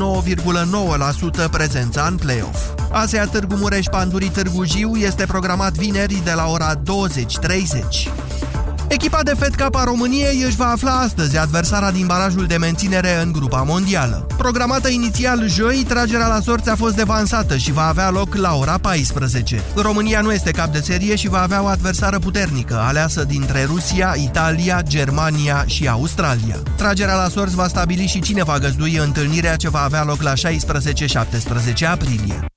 99,9% prezența în play-off. Asea Târgu Mureș-Pandurii Târgu Jiu este programat vineri de la ora 20.30. Echipa de Fed Cup a României își va afla astăzi adversara din barajul de menținere în grupa mondială. Programată inițial joi, tragerea la sorți a fost devansată și va avea loc la ora 14. România nu este cap de serie și va avea o adversară puternică, aleasă dintre Rusia, Italia, Germania și Australia. Tragerea la sorți va stabili și cine va găzdui întâlnirea ce va avea loc la 16-17 aprilie.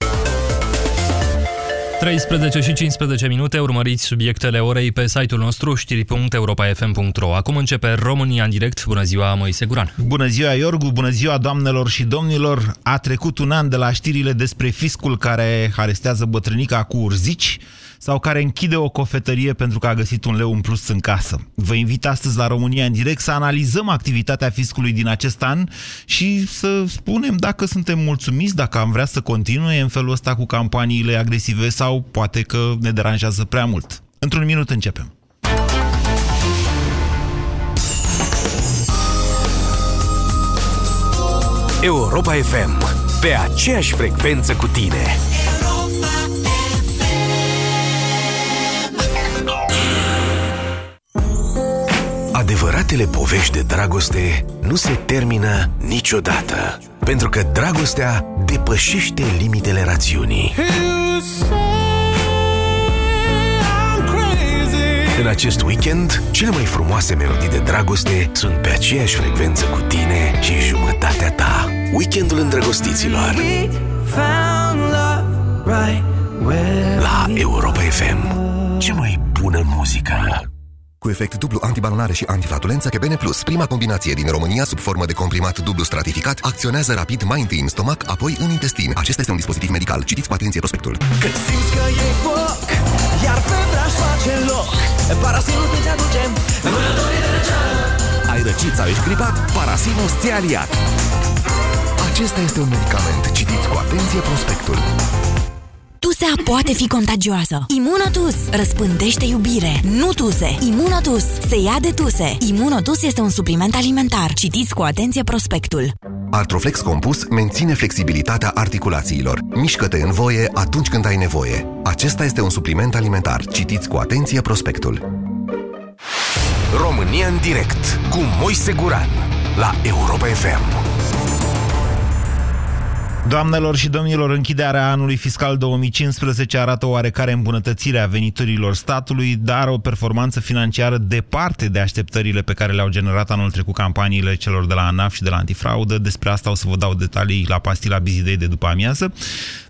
13 și 15 minute, urmăriți subiectele orei pe site-ul nostru știri.europa.fm.ro Acum începe România în direct. Bună ziua, Moise Guran! Bună ziua, Iorgu! Bună ziua, doamnelor și domnilor! A trecut un an de la știrile despre fiscul care arestează bătrânica cu urzici sau care închide o cofetărie pentru că a găsit un leu în plus în casă. Vă invit astăzi la România în direct să analizăm activitatea fiscului din acest an și să spunem dacă suntem mulțumiți, dacă am vrea să continue în felul ăsta cu campaniile agresive sau poate că ne deranjează prea mult. Într-un minut începem. Europa FM, pe aceeași frecvență cu tine. Adevăratele povești de dragoste nu se termină niciodată, pentru că dragostea depășește limitele rațiunii. În acest weekend, cele mai frumoase melodii de dragoste sunt pe aceeași frecvență cu tine și jumătatea ta. Weekendul îndrăgostiților la Europa FM. Cea mai bună muzică. Cu efect dublu antibalonare și antiflatulență Kebene Plus, prima combinație din România sub formă de comprimat dublu stratificat, acționează rapid mai întâi în stomac, apoi în intestin. Acesta este un dispozitiv medical. Citiți cu atenție prospectul. Când simți că e foc, iar febra își face loc, Parasinus îți aducem vânătorii de răceală. Ai răcit sau ești gripat? Parasinus ți-a aliat. Acesta este un medicament. Citiți cu atenție prospectul. Tusea poate fi contagioasă. Imunotus răspândește iubire, nu tuse. Imunotus se ia de tuse. Imunotus este un supliment alimentar. Citiți cu atenție prospectul. Artroflex Compus menține flexibilitatea articulațiilor. Mișcă-te în voie atunci când ai nevoie. Acesta este un supliment alimentar. Citiți cu atenție prospectul. România în direct cu Moise Guran la Europa FM. Doamnelor și domnilor, închiderea anului fiscal 2015 arată o oarecare îmbunătățire a veniturilor statului, dar o performanță financiară departe de așteptările pe care le-au generat anul trecut campaniile celor de la ANAF și de la Antifraudă. Despre asta o să vă dau detalii la pastila Bizidei de după amiază.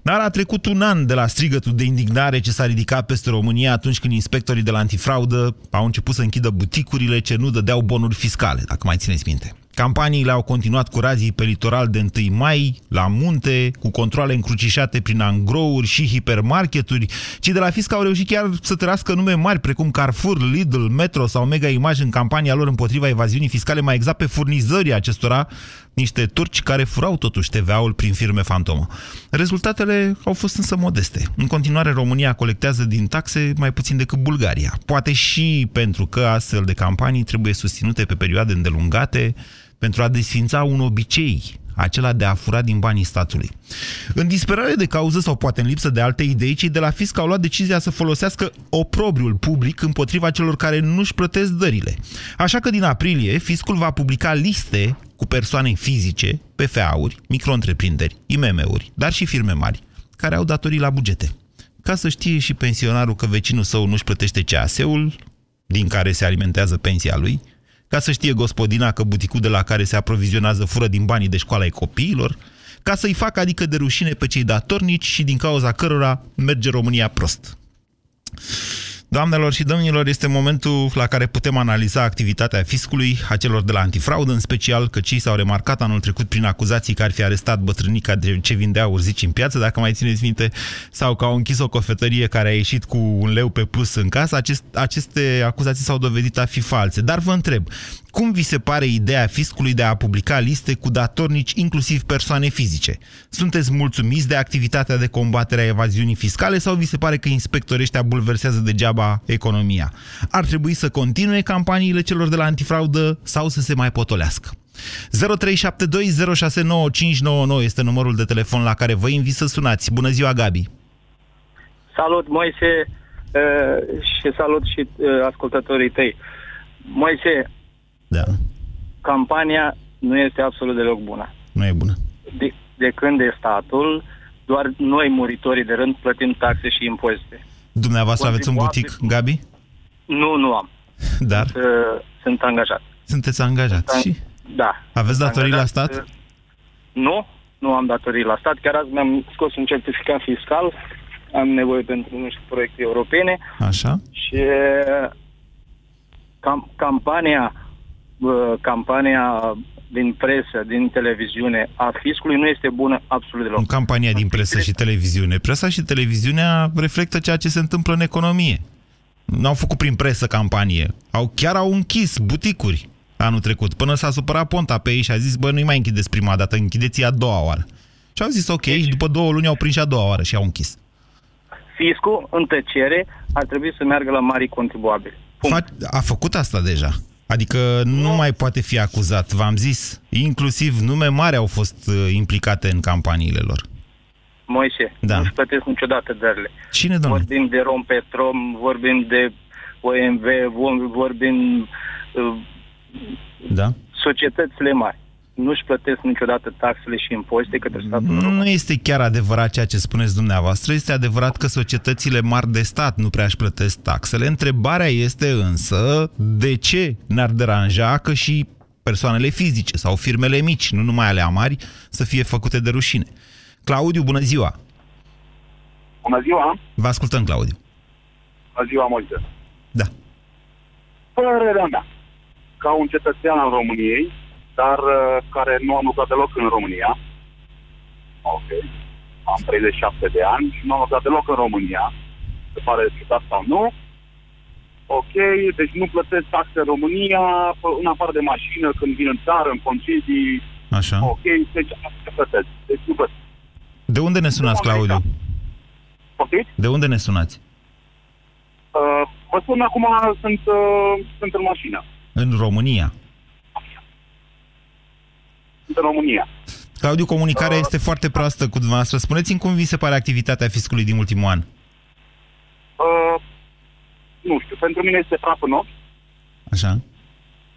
Dar a trecut un an de la strigătul de indignare ce s-a ridicat peste România atunci când inspectorii de la Antifraudă au început să închidă buticurile ce nu dădeau bonuri fiscale, dacă mai țineți minte. Campaniile au continuat cu razii pe litoral de 1 mai, la munte, cu controle încrucișate prin angrouri și hipermarketuri. Cei de la Fisca au reușit chiar să tărească nume mari precum Carrefour, Lidl, Metro sau Mega Image în campania lor împotriva evaziunii fiscale, mai exact pe furnizării acestora, niște turci care furau totuși TVA-ul prin firme fantomă. Rezultatele au fost însă modeste. În continuare, România colectează din taxe mai puțin decât Bulgaria. Poate și pentru că astfel de campanii trebuie susținute pe perioade îndelungate, pentru a desfința un obicei, acela de a fura din banii statului. În disperare de cauză sau poate în lipsă de alte idei, cei de la fisc au luat decizia să folosească oprobriul public împotriva celor care nu-și plătesc dările. Așa că din aprilie, fiscul va publica liste cu persoane fizice, PFA-uri, micro-întreprinderi, IMM-uri, dar și firme mari, care au datorii la bugete. Ca să știe și pensionarul că vecinul său nu-și plătește CAS-ul, din care se alimentează pensia lui, ca să știe gospodina că buticul de la care se aprovizionează fură din banii de școală ai copiilor, ca să-i facă adică de rușine pe cei datornici și din cauza cărora merge România prost. Doamnelor și domnilor, este momentul la care putem analiza activitatea fiscului, a celor de la antifraudă, în special că cei s-au remarcat anul trecut prin acuzații că ar fi arestat bătrânica de ce vindea urzici în piață, dacă mai țineți minte, sau că au închis o cofetărie care a ieșit cu un leu pe plus în casă. Acest, aceste acuzații s-au dovedit a fi false. Dar vă întreb, cum vi se pare ideea fiscului de a publica liste cu datornici, inclusiv persoane fizice? Sunteți mulțumiți de activitatea de combatere a evaziunii fiscale sau vi se pare că inspectorii ăștia bulversează degeaba economia? Ar trebui să continue campaniile celor de la antifraudă sau să se mai potolească? 0372069599 este numărul de telefon la care vă invit să sunați. Bună ziua, Gabi! Salut, Moise, uh, și salut și uh, ascultătorii tăi. Moise, Da, campania nu este absolut deloc bună. nu e bună. De, de când e statul, doar noi, muritorii de rând, plătim taxe și impozite. Dumneavoastră aveți un butic, Gabi? Nu, nu am. Dar Uh, sunt angajat. sunteți angajat și Da. aveți Sunt datorii la angajat, stat? uh, Nu, nu am datorii la stat. Chiar azi mi-am scos un certificat fiscal. Am nevoie pentru niște proiecte europene. Așa? Și uh, cam, campania, uh, campania din presă, din televiziune a fiscului nu este bună absolut deloc. În campania din presă și televiziune. Presa și televiziunea reflectă ceea ce se întâmplă în economie. N-au făcut prin presă campanie. Au, chiar au închis buticuri anul trecut, până s-a supărat Ponta pe ei și a zis, bă, nu-i mai închideți prima dată, închideți a doua oară. Și au zis, ok, și după două luni au prins și a doua oară și au închis. Fiscul, în tăcere, ar trebui să meargă la mari contribuabili. Punct. Fa- a făcut asta deja. Adică nu mai poate fi acuzat, v-am zis. Inclusiv nume mari au fost uh, implicate în campaniile lor. Moise, Da. nu-și plătesc niciodată dările. Cine, domnule? Vorbim de Rompetrom, vorbim de OMV, vom- vorbim uh, Da? societățile mari. Nu-și plătesc niciodată taxele și impozite către statul român. Nu este chiar adevărat ceea ce spuneți dumneavoastră. Este adevărat că societățile mari de stat nu prea își plătesc taxele. Întrebarea este însă de ce ne-ar deranja că și persoanele fizice sau firmele mici, nu numai ale mari, să fie făcute de rușine. Claudiu, bună ziua! Bună ziua, Vă ascultăm, Claudiu. bună ziua, Moise. Da. Părerea mea, ca un cetățean al României, dar uh, care nu am lucrat deloc în România, ok, am 37 de ani și nu am lucrat deloc în România, se pare ciudat sau nu, ok, deci nu plătesc taxe în România, p- în afară de mașină, când vin în țară, în concedii, Așa. ok, deci asta plătesc, deci nu plătesc. De unde ne sunați, Claudiu? Poftiți? De unde ne sunați? Uh, vă spun acum, sunt, uh, sunt în mașină, În România. Sunt în România. Claudiu, comunicarea este foarte proastă cu dumneavoastră. Spuneți-mi cum vi se pare activitatea fiscului din ultimul an. Uh, nu știu, pentru mine este praf în ochi. Așa?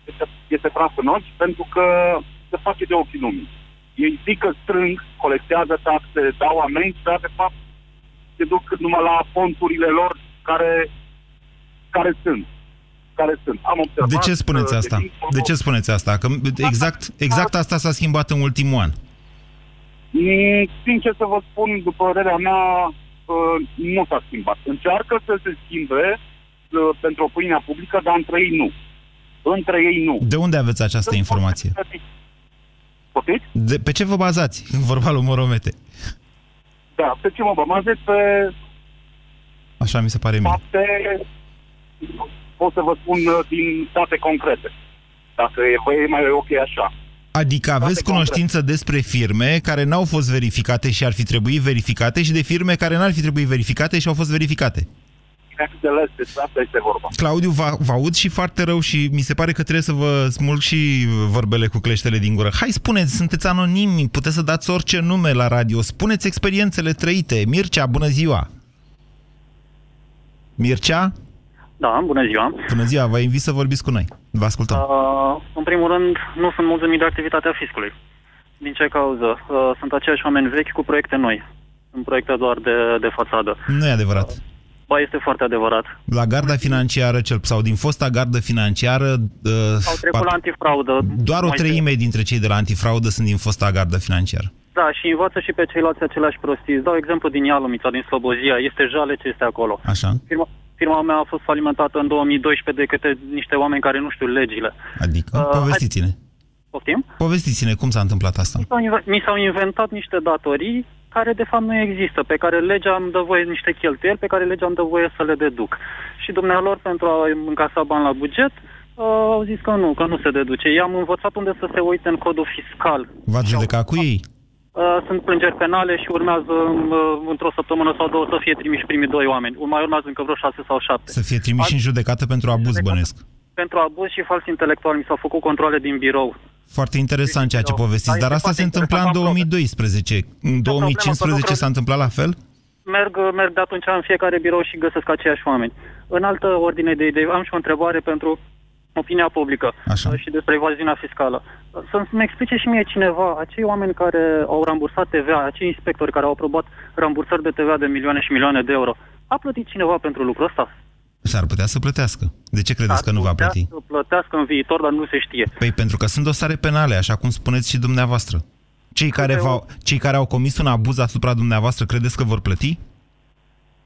Este, este praf în ochi pentru că se face de ochii lumii. Ei zic că strâng, colectează taxe, dau amenzi, dar de fapt se duc numai la fonturile lor care, care sunt. Care sunt. Am observat, De ce spuneți uh, asta? dincolo- De ce spuneți asta? Că exact, exact asta s-a schimbat în ultimul an. Mm, Sincer să vă spun, după părerea mea, uh, nu s-a schimbat. Încearcă să se schimbe uh, pentru opinia publică, dar între ei nu. Între ei nu. De unde aveți această informație? Poftiți? De, pe ce vă bazați? Vorba lui Moromete. Da, pe ce mă bazez pe Așa mi se pare mie. fapte, pot să vă spun uh, din date concrete. Dacă e, vă e mai ok așa. Adică aveți cunoștință despre firme care n-au fost verificate și ar fi trebuit verificate și de firme care n-ar fi trebuit verificate și au fost verificate. Bineînțeles, despre asta este vorba. Claudiu, vă, vă aud și foarte rău și mi se pare că trebuie să vă smulg și vorbele cu cleștele din gură. Hai, spuneți, sunteți anonimi, puteți să dați orice nume la radio. Spuneți experiențele trăite. Mircea, bună ziua! Mircea? Da, bună ziua. Bună ziua, vă invit să vorbiți cu noi. Vă ascultăm. Uh, în primul rând, nu sunt mulțumit de activitatea fiscului. Din ce cauză? Uh, sunt aceiași oameni vechi cu proiecte noi. Sunt proiecte doar de, de fațadă. Nu e adevărat. Ba, este foarte adevărat. La garda financiară, cel sau din fosta gardă financiară, uh, Au trecut la antifraudă. doar o Mai treime dintre cei de la antifraudă sunt din fosta gardă financiară. Da, și învață și pe ceilalți aceleași prostii. Îți dau exemplu din Ialomița, din Slobozia. Este jale ce este acolo. Așa? Firma, firma mea a fost falimentată în 2012 de către niște oameni care nu știu legile. Adică, Uh, povestiți-ne. Poftim? Povestiți-ne cum s-a întâmplat asta. Mi s-au inve- Mi s-au inventat niște datorii care de fapt nu există, pe care legea îmi dă voie niște cheltuieli, pe care legea îmi dă voie să le deduc. Și dumnealor, pentru a încasa bani la buget, uh, au zis că nu, că nu se deduce. I-am învățat unde să se uite în codul fiscal. V-ați judecat cu ei? Uh, sunt plângeri penale și urmează uh, într-o săptămână sau două să fie trimiși primii doi oameni. Mai urmează încă vreo șase sau șapte. Să fie trimiși în judecată pentru abuz bănesc. Pentru abuz și fals intelectual mi s-au făcut controle din birou. Foarte interesant ceea ce Deci, povestiți, da, dar este asta se foarte întâmpla în interesant, am 2012. În problemă, 2015 că s-a întâmplat la fel? merg, merg de atunci în fiecare birou și găsesc aceiași oameni. În altă ordine de idei, am și o întrebare pentru opinia publică Așa. uh, și despre evaziunea fiscală. Uh, Să-mi explice și mie cineva, acei oameni care au rambursat TVA, acei inspectori care au aprobat rambursări de TVA de milioane și milioane de euro, a plătit cineva pentru lucrul ăsta? S-ar putea să plătească. De ce credeți că nu va putea plăti? Să plătească în viitor, dar nu se știe. Păi pentru că sunt dosare penale, așa cum spuneți și dumneavoastră. Cei care, Câte v-au, cei care au comis un abuz asupra dumneavoastră, credeți că vor plăti?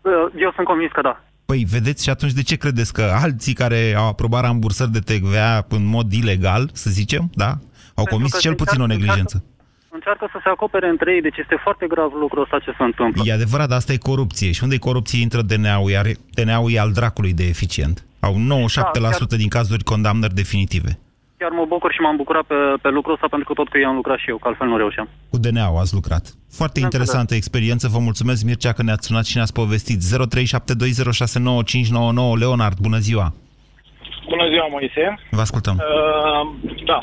Uh, Eu sunt convins că da. Păi vedeți și atunci de ce credeți că alții care au aprobat rambursări de TVA în mod ilegal, să zicem, da? Au Pentru comis că cel se puțin o încearcă- neglijență. Încearcă să se acopere între ei, deci este foarte grav lucrul ăsta ce se întâmplă. E adevărat, dar asta e corupție. Și unde e corupție intră DNA-ul, iar DNA-ul e al dracului de eficient. Au 97% Da, din cazuri condamnări definitive. Chiar mă bucur și m-am bucurat pe, pe lucrul ăsta pentru că tot cu ei am lucrat și eu, că altfel nu reușeam. Cu DNA-ul ați lucrat. Foarte Da, interesantă experiență. Vă mulțumesc, Mircea, că ne-ați sunat și ne-ați povestit. 0372069599 Leonard, bună ziua! Bună ziua, Moise. Vă ascultăm. Uh, da.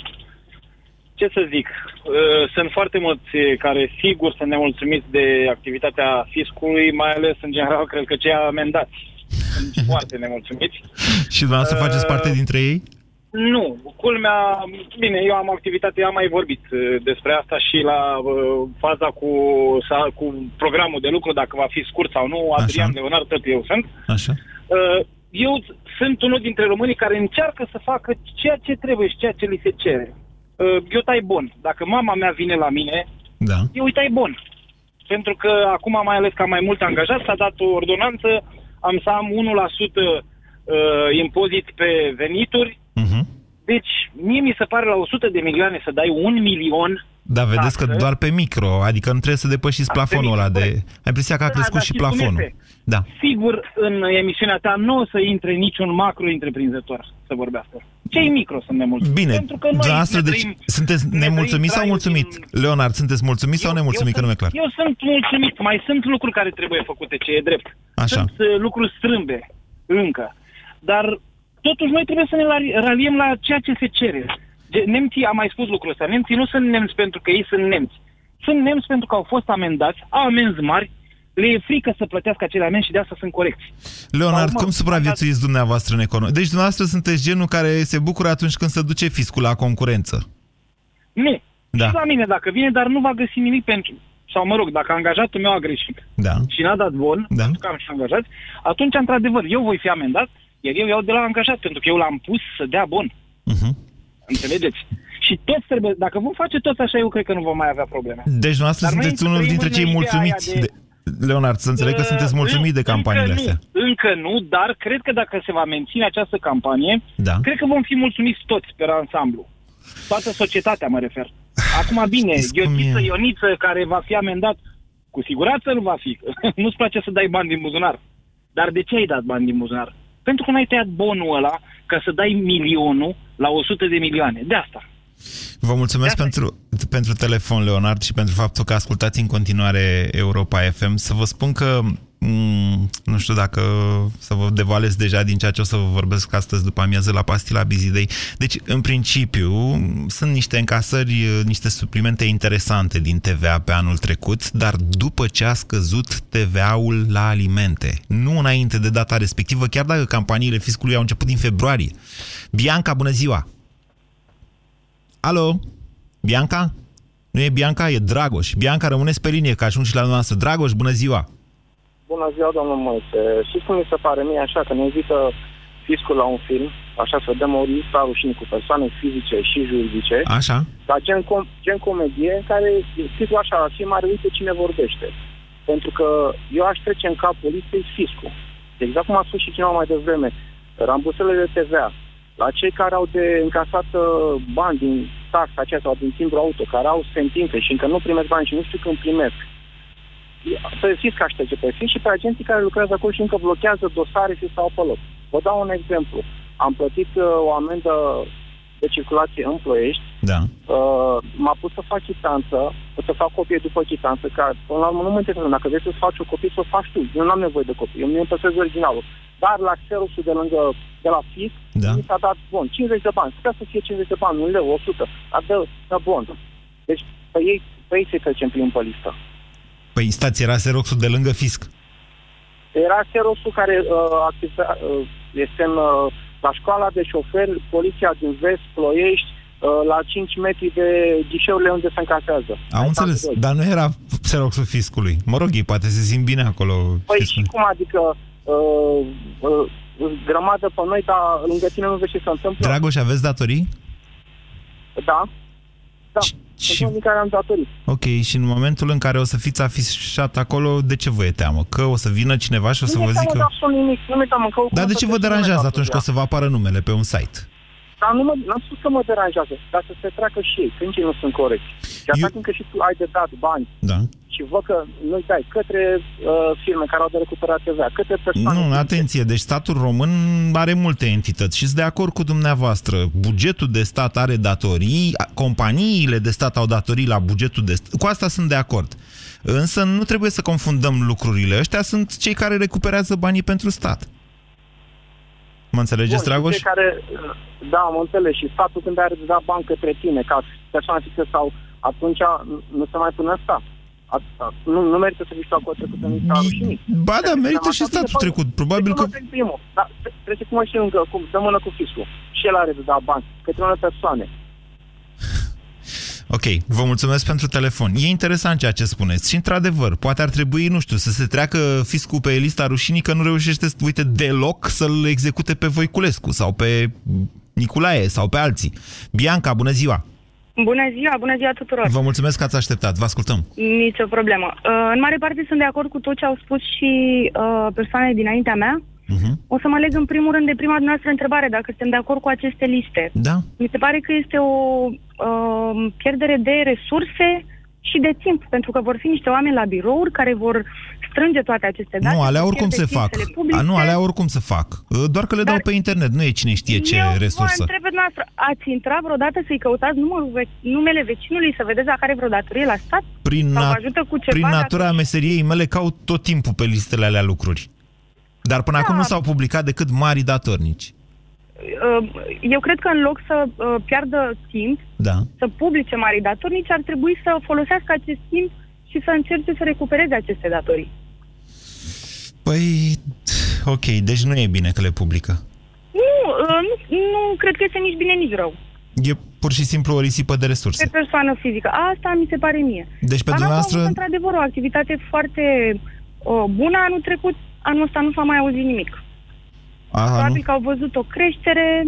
Ce să zic? Uh, sunt foarte mulți care sigur sunt nemulțumiți de activitatea fiscului, mai ales în general, cred că cei amendați sunt foarte nemulțumiți. Și dumneavoastră Uh, faceți parte dintre ei? Nu, culmea, bine, eu am activitate, am mai vorbit uh, despre asta și la uh, faza cu, sa, cu programul de lucru, dacă va fi scurt sau nu, Adrian Leonard, tot eu sunt. Așa. Uh, eu sunt unul dintre românii care încearcă să facă ceea ce trebuie și ceea ce li se cere. Uh, eu tai bun. Dacă mama mea vine la mine, Da. eu îi tai bun. Pentru că acum, mai ales că am mai mult angajat, s-a dat o ordonanță, am să am 1% uh, impozit pe venituri. Uh-huh. Deci, mie mi se pare la 100 de milioane să dai un milion Dar vedeți că taxă. doar pe micro, adică nu trebuie să depășiți plafonul ăla de... Ai impresia că a Da, crescut dar și știți cum plafonul. este? Da. Sigur, în emisiunea ta nu o să intre niciun macro-întreprinzător să vorbească. Cei micro sunt nemulțumiți. Bine, Pentru că noi dumneavoastră, ne deci trăim- sunteți ne nemulțumit trăim sau mulțumit? Leonard, sunteți mulțumit sau nemulțumit, că nu e clar? Eu sunt mulțumit. Mai sunt lucruri care trebuie făcute, ce e drept. Așa. Sunt uh, lucruri strâmbe, încă. Dar, totuși, noi trebuie să ne la- raliem la ceea ce se cere. De, nemții, am mai spus lucrul ăsta, nemții nu sunt nemți pentru că ei sunt nemți. Sunt nemți pentru că au fost amendați, au amenzi mari, le e frică să plătească acele amenzi și de asta sunt corecți. Leonard, Sau, mă, cum supraviețuiți dumneavoastră în economie? Deci dumneavoastră sunteți genul care se bucură atunci când se duce fiscul la concurență. Nu. Da. Și la mine dacă vine, dar nu va găsi nimic pentru... Sau mă rog, dacă angajatul meu a greșit Da. și n-a dat bon, Da. pentru că am și angajat, atunci, într-adevăr, eu voi fi amendat, iar eu iau de la angajat, pentru că eu l-am pus să dea bon. Uh-huh. Înțelegeți? Și toți trebuie, dacă vom face tot așa, eu cred că nu vom mai avea probleme. Deci dumneavoastră Dar noi sunteți trăim unul în dintre cei ideea mulțumiți. aia De... de- Leonard, să înțeleg că Uh, sunteți mulțumit de încă campaniile nu, astea. Încă nu, dar cred că dacă se va menține această campanie, Da. cred că vom fi mulțumiți toți pe ansamblu. Toată societatea mă refer. Acum bine, Știți cum Gheorghiță e? Ioniță care va fi amendat, cu siguranță nu va fi. Nu-ți place să dai bani din buzunar. Dar de ce ai dat bani din buzunar? Pentru că n-ai tăiat bonul ăla ca să dai milionul la 100 de milioane. De asta. Vă mulțumesc pentru, pentru telefon, Leonard, și pentru faptul că ascultați în continuare Europa FM. Să vă spun că, m, nu știu dacă să vă devalez deja din ceea ce o să vă vorbesc astăzi după amiază la pastila Bizidei. Deci, în principiu, sunt niște încasări, niște suplimente interesante din TVA pe anul trecut, dar după ce a scăzut TVA-ul la alimente, nu înainte de data respectivă, chiar dacă campaniile fiscului au început din februarie. Bianca, bună ziua! Alo? Bianca? Nu e Bianca, e Dragoș. Bianca, rămâneți pe linie, că ajung și la noastră. Dragoș, bună ziua! Bună ziua, domnul Moise. Și cum mi se pare mie așa, că ne invită fiscul la un film, așa să vedem o listă a rușinii cu persoane fizice și juridice, Așa? dar gen, com- gen comedie în care titlul așa ar fi mare, uite cine vorbește. Pentru că eu aș trece în capul listei fiscul. Exact cum a spus și cineva mai devreme, rambursările de TVA, la cei care au de încasat uh, bani din taxa aceea sau din timbru auto, care au sentințe și încă nu primesc bani și nu știu când primesc, pe fisc aștepte pe fisc și pe agenții care lucrează acolo și încă blochează dosare și stau pe loc. Vă dau un exemplu. Am plătit uh, o amendă de circulație în Ploiești, Da. uh, m-a pus să fac chitanță, să fac copie după chitanță, că până la urmă nu mă interesează. Dacă vrei să faci o copie, să o faci tu. Eu nu am nevoie de copie, eu mi-mi păstrez originalul. Dar la Xeroxul de lângă, de la FIS, Da. mi s-a dat bon, 50 de bani. Putea să fie 50 de bani, un leu, 100, dar dă, dă bon. Deci pe ei, pe ei să trecem prin pe listă. Păi stați, era Xeroxul de lângă fisc. Era Xeroxul care uh, activa, uh, este în, uh, la școala de șofer, poliția din vest, Ploiești, uh, la 5 metri de ghișeurile unde se încasează. Am Ai înțeles, stat doi. dar nu era Xeroxul fiscului. Mă rog, ei poate se simt bine acolo. Păi fiscul. și cum adică uh, uh, grămadă pe noi, dar lângă tine nu vezi ce se întâmplă? Dragoș, aveți datorii? Da. Da. și- Sunt unii care am datorii. Ok, și în momentul în care o să fiți afișat acolo, de ce vă e teamă? Că o să vină cineva și o să nu vă mi-e teamă zică... de absolut nimic. Nu mi-e teamă că... Dar de o să ce vă trece deranjează lumea atunci că o să vă apară numele pe un site? Dar nu mă, n-am spus că mă deranjează, dar să se treacă și ei, când ei nu sunt corecți. Și atâta timp că și tu ai de dat bani Da. și văd că nu-i dai către uh, firme care au de recuperat TVA, către persoane... Nu, atenție, deci statul român are multe entități și sunt de acord cu dumneavoastră. Bugetul de stat are datorii, companiile de stat au datorii la bugetul de stat. Cu asta sunt de acord. Însă nu trebuie să confundăm lucrurile. Ăștia sunt cei care recuperează banii pentru stat. Mă înțelegeți, Bun, și Dragoș? cei care, da, am înțeles, și statul când are de dat bani către tine, ca persoană fixă sau atunci nu se mai pune asta. Atâta. Nu, nu merită să fii tu acolo trecut în lista rușinii. Ba da, merită și statul trecut. Probabil că... Primul, da, trece cum și lângă, cum, dă mână cu fiscul. Și el are de dat bani către unele persoane. Ok, vă mulțumesc pentru telefon. E interesant ceea ce spuneți și, într-adevăr, poate ar trebui, nu știu, să se treacă fiscul pe lista rușinii că nu reușește, uite, deloc să-l execute pe Voiculescu sau pe Nicolae sau pe alții. Bianca, bună ziua! Bună ziua, bună ziua tuturor. Vă mulțumesc că ați așteptat, vă ascultăm. Nici o problemă. Uh, în mare parte sunt de acord cu tot ce au spus și uh, persoanele dinaintea mea. Uh-huh. O să mă leg în primul rând de prima noastră întrebare, dacă suntem de acord cu aceste liste. Da. Mi se pare că este o uh, pierdere de resurse și de timp, pentru că vor fi niște oameni la birouri care vor strânge toate aceste date. nu, alea vor oricum pierde se fac. timp să le publice. A, nu, alea oricum se fac. Doar că le dau pe internet, nu e cine știe ce Eu resursă. vă întreb pe noastră, ați intrat vreodată să-i căutați numărul ve- numele vecinului să vedeți dacă are vreo datorie la stat? Prin, Sau vă nat- ajută cu ceva prin dacă- natura meseriei mele caut tot timpul pe listele alea lucruri. Dar până Da. acum nu s-au publicat decât mari datornici. Uh, Eu cred că în loc să uh, piardă timp, Da. să publice mari datornici, ar trebui să folosească acest timp și să încerce să recupereze aceste datorii. Păi, ok, deci nu e bine că le publică. Nu, uh, nu, nu cred că este nici bine, nici rău. E pur și simplu o risipă de Pe resurse. persoană fizică. Asta mi se pare mie. Deci pe Dar dumneavoastră... au avut într-adevăr o activitate foarte uh, bună anul trecut. Anul ăsta nu s-a mai auzit nimic. A, nu, Probabil că au văzut o creștere.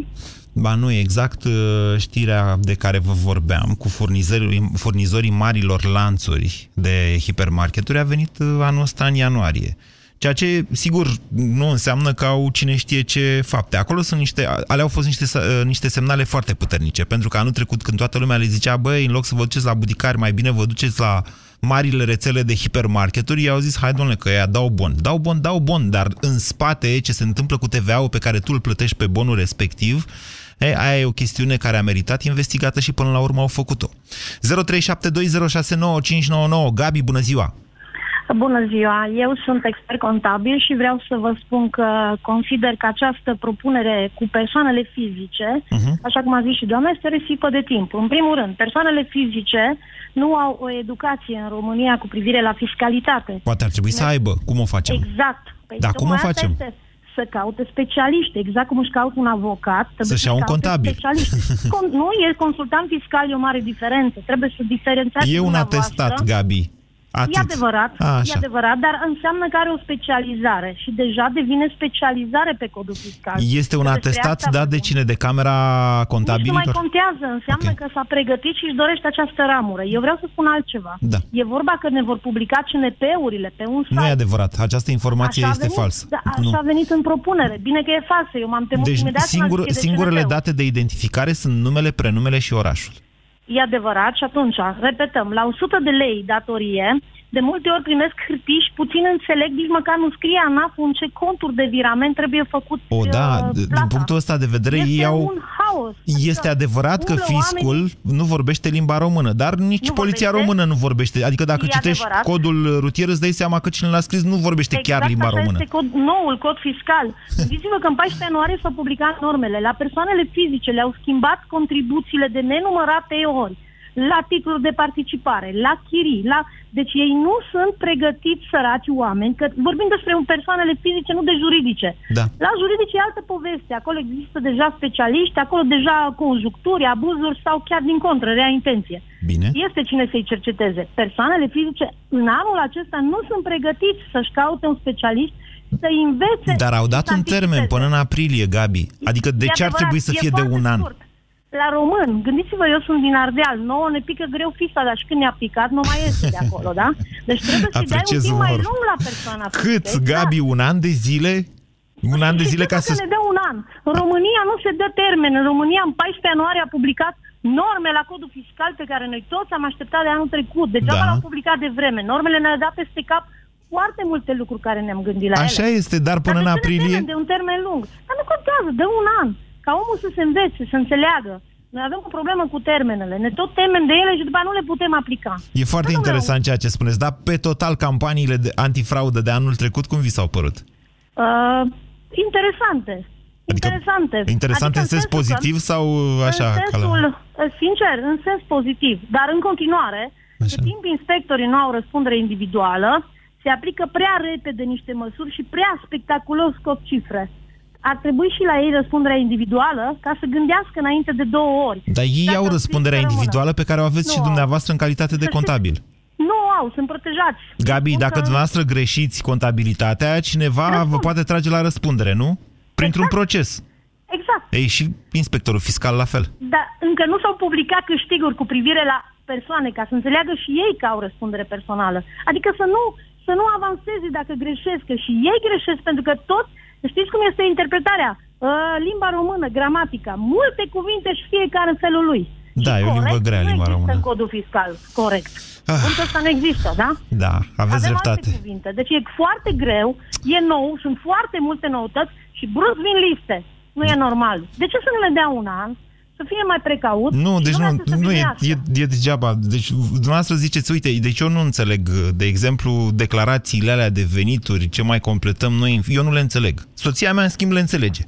ba nu, exact uh, știrea de care vă vorbeam cu furnizorii, furnizorii marilor lanțuri de hipermarketuri a venit uh, anul ăsta în ianuarie. Ceea ce, sigur, nu înseamnă că au cine știe ce fapte. Acolo sunt niște, alea au fost niște, uh, niște semnale foarte puternice, pentru că anul trecut, când toată lumea le zicea, băi, în loc să vă duceți la budicari, mai bine vă duceți la marile rețele de hipermarketuri, ei au zis, hai domnule, că ea dau bon. Dau bon, dau bon, dar în spate ce se întâmplă cu TVA-ul pe care tu îl plătești pe bonul respectiv, E, aia e o chestiune care a meritat investigată și până la urmă au făcut-o. 0372069599 Gabi, bună ziua! Bună ziua! Eu sunt expert contabil și vreau să vă spun că consider că această propunere cu persoanele fizice, Mhm. așa cum a zis și doamna, este risipă de timp. În primul rând, persoanele fizice nu au o educație în România cu privire la fiscalitate. Poate ar trebui să aibă. Cum o facem? Exact. Păi Dar cum o tocmai asta facem? Este să caute specialiști, exact cum își caută un avocat. trebuie Să-și ia un caute contabil. specialiști. Con- nu, e consultant fiscal, e o mare diferență. Trebuie să diferențiați E un dumneavoastră. atestat, Gabi. Atât. E adevărat, A, e așa. adevărat, dar înseamnă că are o specializare și deja devine specializare pe codul fiscal. Este un Că despre atestat asta dat de cine? De Camera nici nu mai Contabililor? contează, înseamnă că s-a pregătit și își dorește această ramură. Eu vreau să spun altceva. Da. E vorba că ne vor publica CNP-urile pe un site. Nu e adevărat. Această informație Așa a este venit, falsă. Da, așa Nu. a venit în propunere. Bine că e falsă. Eu m-am temut Deci imediat când am singur, citit de singurele CNP-ul. date de identificare sunt numele, prenumele și orașul. E adevărat și atunci, repetăm, la 100 de lei datorie, De multe ori primesc hârtii și puțin înțeleg, nici măcar nu scrie ANAF în ce conturi de virament trebuie făcut O, da, uh, d- din plata. punctul ăsta de vedere, Este ei au... un haos. Este adevărat că umblă fiscul oamenii- nu vorbește limba română, dar nici Nu poliția vorbește. română nu vorbește. Adică dacă E citești adevărat. codul rutier, îți dai seama că cine l-a scris nu vorbește chiar limba Exact așa română. este cod, noul cod fiscal. Gândiți-vă că în 14 ianuarie s-au publicat normele. La persoanele fizice le-au schimbat contribuțiile de nenumărate ori la titluri de participare, la chirii, la... Deci ei nu sunt pregătiți săraci oameni, că vorbim despre un persoanele fizice, nu de juridice. Da. La juridice e altă poveste. Acolo există deja specialiști, acolo deja conjuncturi, abuzuri sau chiar din contră, rea intenție. Bine. Este cine să-i cerceteze. Persoanele fizice în anul acesta nu sunt pregătiți să-și caute un specialist să învețe. Dar au dat să un termen anticipeze. până în aprilie, Gabi. Adică de E ce ar adevărat, trebui să e fie de foarte un an? scurt. La român, gândiți-vă, eu sunt din Ardeal, nouă ne pică greu fisa, dar și când ne-a picat, nu mai iese de acolo, da? Deci trebuie să-i dai un Apreciez timp mai umorul. lung la persoana Cât, fizică, exact. Gabi? Un an de zile? Un an de zile ca să... să ne dă un an. În România nu se dă termen. În România, în 14 ianuarie, a publicat norme la codul fiscal pe care noi toți am așteptat de anul trecut. Degeaba Da. l-au publicat de vreme. Normele ne-au dat peste cap foarte multe lucruri care ne-am gândit la Așa ele. este, dar până Dar în de ce ne aprilie... temem de un termen lung. Dar nu contează, dă un an. Ca omul să se învețe, să înțeleagă. Noi avem o problemă cu termenele. Ne tot temem de ele și după aceea nu le putem aplica. E foarte interesant ceea ce spuneți, dar pe total campaniile de antifraudă de anul trecut, cum vi s-au părut? Uh, interesante. interesante. Interesant Adică în sens sensul că- pozitiv sau așa? În ca la- sensul, sincer, în sens pozitiv. Dar în continuare, Așa. cât timp inspectorii nu au răspundere individuală, se aplică prea repede niște măsuri și prea spectaculos scot cifre. Ar trebui și la ei răspunderea individuală ca să gândească înainte de două ori. Dar ei Dacă au ar fi răspunderea să rămână. individuală pe care o aveți Nu și au. dumneavoastră în calitate de contabil. Nu au, sunt protejați. Gabi, Spun dacă că- dumneavoastră greșiți contabilitatea, cineva vă poate trage la răspundere, nu? Printr-un proces. Exact. Ei, și inspectorul fiscal la fel. Dar încă nu s-au publicat câștiguri cu privire la persoane, ca să înțeleagă și ei că au răspundere personală. Adică să nu, să nu avanseze dacă greșesc, că și ei greșesc, pentru că tot, știți cum este interpretarea? Uh, limba română, gramatica, multe cuvinte și fiecare în felul lui. Da, e o limbă Corect? grea, nu limba există română. în codul fiscal, corect. Ah. Punctul ăsta nu există, da? Da, aveți Avem dreptate. alte cuvinte. Deci e foarte greu, e nou, sunt foarte multe noutăți și brusc vin liste. Nu e normal. De ce să nu le dea un an? Să fie mai precaut? Nu, și deci lumea nu, să se nu e, gândească. e, e degeaba. Deci dumneavoastră ziceți, uite, deci eu nu înțeleg, de exemplu, declarațiile alea de venituri, ce mai completăm noi, eu nu le înțeleg. Soția mea, în schimb, le înțelege.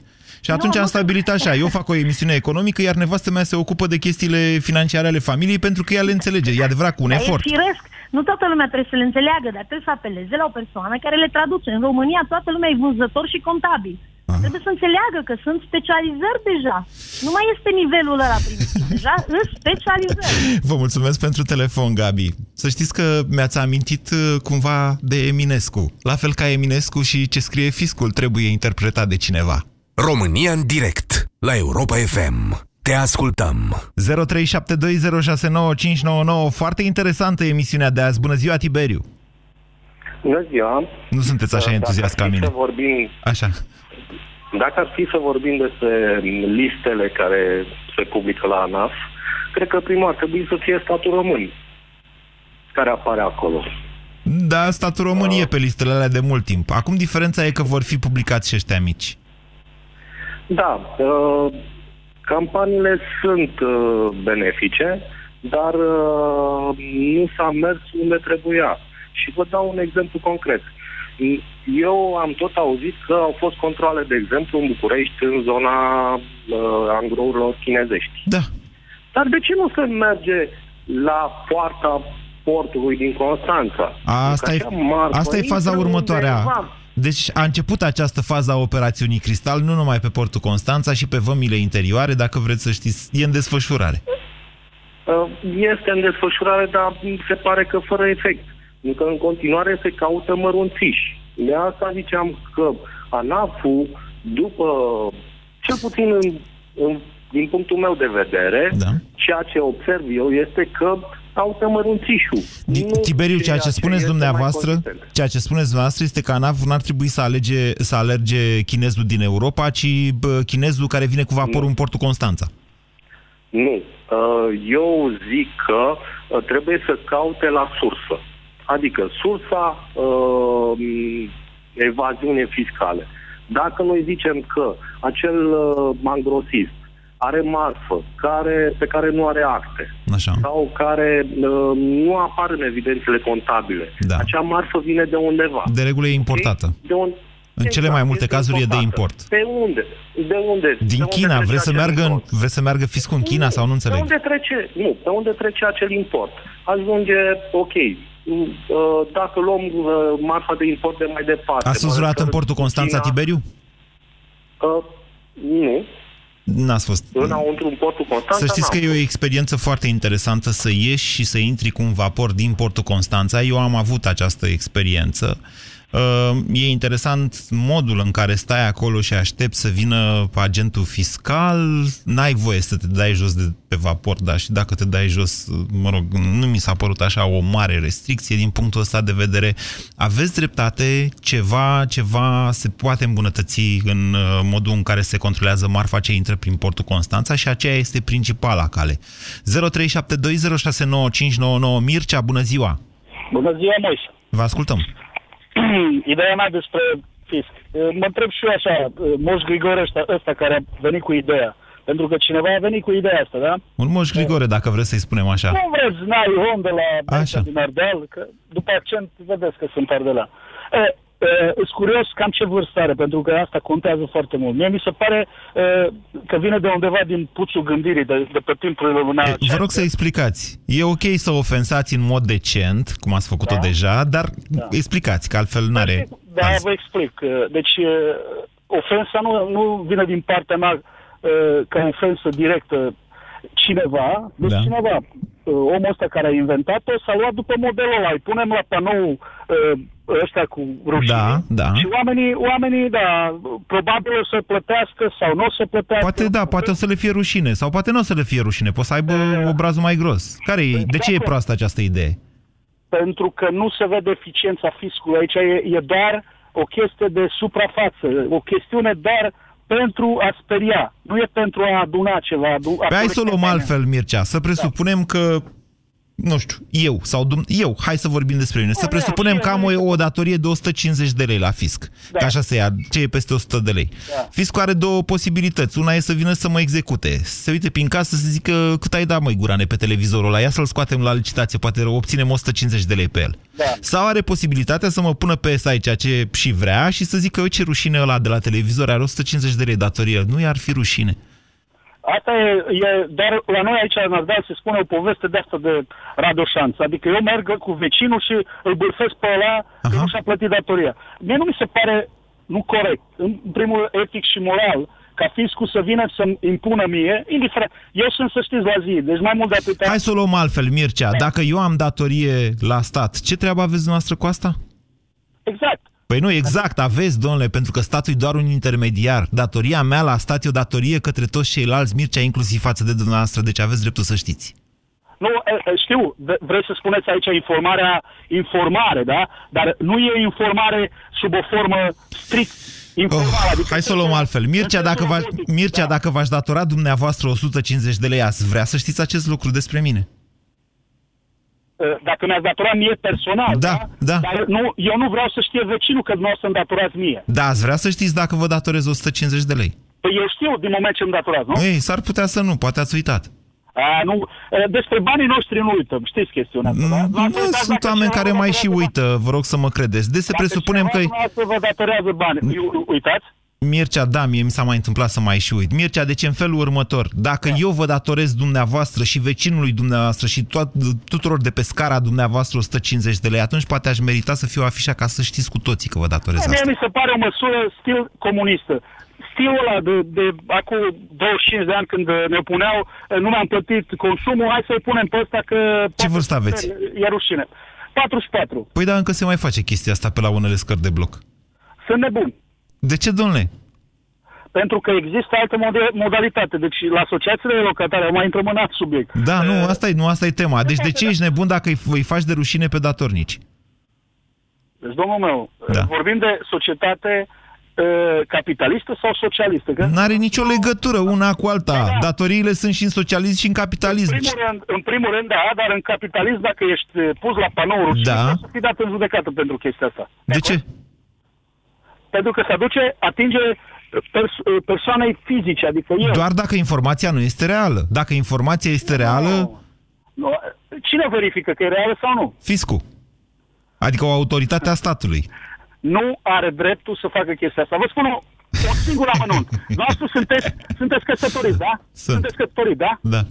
Și atunci am stabilit așa, eu fac o emisiune economică, iar nevastă mea se ocupă de chestiile financiare ale familiei pentru că ea le înțelege. E adevărat, cu un Dar efort. E firesc. Nu toată lumea trebuie să le înțeleagă, dar trebuie să apeleze la o persoană care le traduce. În România toată lumea e vânzător și contabil. Trebuie să înțeleagă că sunt specializări deja. Nu mai este nivelul ăla primitiv. Deja sunt specializări. Vă mulțumesc pentru telefon, Gabi. Să știți că mi-ați amintit uh, cumva de Eminescu. La fel ca Eminescu și ce scrie fiscul trebuie interpretat de cineva. România în direct la Europa FM. Te ascultăm. 0372069599. Foarte interesantă emisiunea de azi. Bună ziua, Tiberiu. Bună ziua! Nu sunteți așa Dacă entuziast ar ca fi mine. Să vorbim, Așa. Dacă ar fi să vorbim despre listele care se publică la ANAF, cred că primul ar trebui să fie statul român care apare acolo. Da, statul român e pe listele alea de mult timp. Acum diferența e că vor fi publicați și ăștia mici. Da, uh, campaniile sunt uh, benefice, dar uh, nu s-a mers unde trebuia. Și vă dau un exemplu concret. Eu am tot auzit că au fost controle, de exemplu, în București, în zona uh, angrourilor chinezești. Da. Dar de ce nu se merge la poarta portului din Constanța? Asta, e, Adică așa marfă asta e faza intră următoare. undeva. Deci a început această fază a operațiunii Cristal, nu numai pe portul Constanța, și pe vămile interioare, dacă vreți să știți, e în desfășurare. Uh, Este în desfășurare, dar se pare că fără efect. Pentru că în continuare se caută mărunțiși. De asta ziceam că ANAF-ul, după, cel puțin în, în, din punctul meu de vedere, da. ceea ce observ eu este că caută mărunțișul. Nu Tiberiu, ceea ce ce spuneți este mai dumneavoastră, consistent. ceea ce spuneți dumneavoastră este că ANAF n-ar trebui să, alege, să alerge chinezul din Europa, ci bă, chinezul care vine cu vaporul în portul Constanța. Nu. Uh, Eu zic că uh, trebuie să caute la sursă. Adică sursa uh, evaziune fiscale. Dacă noi zicem că acel uh, mangrosist are marfă care, pe care nu are acte Așa. sau care uh, nu apar în evidențele contabile, Da. acea marfă vine de undeva. De regulă e importată. De un... În cele mai multe este cazuri e de importată. import. Pe unde? De unde? Din de unde China, trece vreți să, acel meargă în, import? vreți să meargă fiscul în China sau nu Pe înțeleg? unde trece? Nu, pe unde trece acel import? Ajunge, ok, uh, dacă luăm uh, marfa de import de mai departe... Ați fost mă vreodată în refer portul Constanța China, Tiberiu? Uh, nu. N-ați fost. Înăuntru în portul Constanța Să știți că n-am e o experiență foarte interesantă să ieși și să intri cu un vapor din portul Constanța. Eu am avut această experiență. Uh, E interesant modul în care stai acolo și aștepți să vină agentul fiscal. N-ai voie să te dai jos de pe vapor, dar și dacă te dai jos, mă rog, nu mi s-a părut așa o mare restricție din punctul ăsta de vedere. Aveți dreptate, ceva, ceva se poate îmbunătăți în uh, modul în care se controlează marfa ce intră prin portul Constanța și aceea este principala cale. 0372069599 Mircea, bună ziua! Bună ziua, Moise. Vă ascultăm. Ideea mea despre fisc. Mă întreb și eu așa, Moș Grigore ăsta, ăsta care a venit cu ideea. Pentru că cineva a venit cu ideea asta, da? Un moș Grigore, dacă vreți să-i spunem așa. Nu vreți n-ai om de la Așa. Așa. din Ardeal, că după accent vedeți că sunt ardelean. E, e, sunt curios cam ce vârstă are, pentru că asta contează foarte mult. Mie mi se pare e, că vine de undeva din puțul gândirii, de, de pe timpurile lumina. E, Vă rog să explicați. E ok să ofensați în mod decent, cum ați făcut-o deja, dar explicați, că altfel n-are... Da, vă explic. Deci, e, ofensa nu, nu vine din partea mea e, ca ofensă directă cineva, deci Da. cineva, e, omul ăsta care a inventat-o, s-a luat după modelul ăla. Îi punem la panou e, ăștia cu rușine Da, da. și oamenii, oamenii, da, probabil o să plătească sau nu o să plătească. Poate da, poate o să le fie rușine, sau poate nu o să le fie rușine, poate să aibă obrazul mai gros. Care e, de ce e proastă această idee? pentru că nu se vede eficiența fiscului. Aici e, e doar o chestie de suprafață, o chestiune doar pentru a speria. Nu e pentru a aduna ceva. Adu- a Păi hai să o luăm colecta altfel, Mircea. Să presupunem că nu știu, eu sau dum- eu, hai să vorbim despre mine. Să presupunem că am o, o datorie de 150 de lei la fisc. Da. Că așa se ia, ce e peste 100 de lei. Da. Fiscul are două posibilități. Una e să vină să mă execute. Să se uite prin casă să zică cât ai dat, măi, gurane, pe televizorul ăla. Ia să-l scoatem la licitație, poate obținem 150 de lei pe el. Da. Sau are posibilitatea să mă pună pe SAI ceea ce și vrea și să zică, eu ce rușine ăla de la televizor are 150 de lei datorie. Nu i-ar fi rușine. Asta e, e, dar la noi aici în Ardeal se spune o poveste de asta de radoșanță. Adică eu merg cu vecinul și îl bârfesc pe ăla că nu și-a plătit datoria. Mie nu mi se pare nu corect. În primul etic și moral, ca fiscul să vină să-mi impună mie, indiferent. Eu sunt, să știți, la zi, deci mai mult de atâta. Hai să o luăm altfel, Mircea. Dacă eu am datorie la stat, ce treabă aveți dumneavoastră cu asta? Exact. Păi nu, exact, aveți, domnule, pentru că statul e doar un intermediar. Datoria mea la stat e o datorie către toți ceilalți, Mircea, inclusiv față de dumneavoastră, deci aveți dreptul să știți. Nu, e, e, știu, v- vreți să spuneți aici informarea, informare, da? Dar nu e informare sub o formă strict informală. adică Hai să o luăm altfel. Mircea, dacă, va, Mircea, dacă v-aș datora dumneavoastră 150 de lei, ați vrea să știți acest lucru despre mine? E, dacă mi-ați datorat mie personal, Da, da. Dar nu, eu nu vreau să știe vecinul că dumneavoastră îmi datorați mie. Da, ați vrea să știți dacă vă datorez 150 de lei? Păi eu știu din moment ce îmi datorați, nu? Ei, s-ar putea să nu, poate ați uitat. A, nu, e, despre banii noștri nu uităm, știți chestiunea asta, da? Nu, sunt oameni care mai și uită, vă rog să mă credeți. Deci să presupunem că... Să vă datorează bani. Eu- Uitați? Mircea, da, mie mi s-a mai întâmplat să mai și uit. Mircea, deci în felul următor, dacă eu vă datorez dumneavoastră și vecinului dumneavoastră și toat, tuturor de pe scara dumneavoastră 150 de lei, atunci poate aș merita să fiu afișat ca să știți cu toții că vă datorez Mie asta. mi se pare o măsură stil comunistă. Stilul ăla de, de acum 25 de ani când ne puneau, nu mi-am plătit consumul, hai să-i punem pe ăsta că... Ce vârstă aveți? E rușine. 44. Păi da, încă se mai face chestia asta pe la unele scări de bloc. Sunt nebun. De ce, domnule? Pentru că există altă mod- modalitate. Deci la asociațiile de locatare, mai intrăm în alt subiect. Da, nu, asta e, nu, asta e tema. Deci de ce ești nebun dacă îi, îi faci de rușine pe datornici? Deci, domnul meu, Da. vorbim de societate uh, capitalistă sau socialistă. Că... N-are nicio legătură una cu alta. Da, da. Datoriile sunt și în socialism și în capitalism. În primul, rând, în primul rând, da, dar în capitalism, dacă ești uh, pus la panouri Da. și să fii dat în judecată pentru chestia asta. De ce? Pentru că se aduce, atinge pers- uh, persoanei fizice, adică eu. Doar dacă informația nu este reală. Dacă informația este reală, Nu, cine verifică că e reală sau nu? fiscul. Adică o autoritate a statului. nu are dreptul să facă chestia asta. Vă spun o, un singur amănunt. Noastră sunteți, sunteți căsătoriți, da? Sunt. Sunteți căsătoriți, da? Da.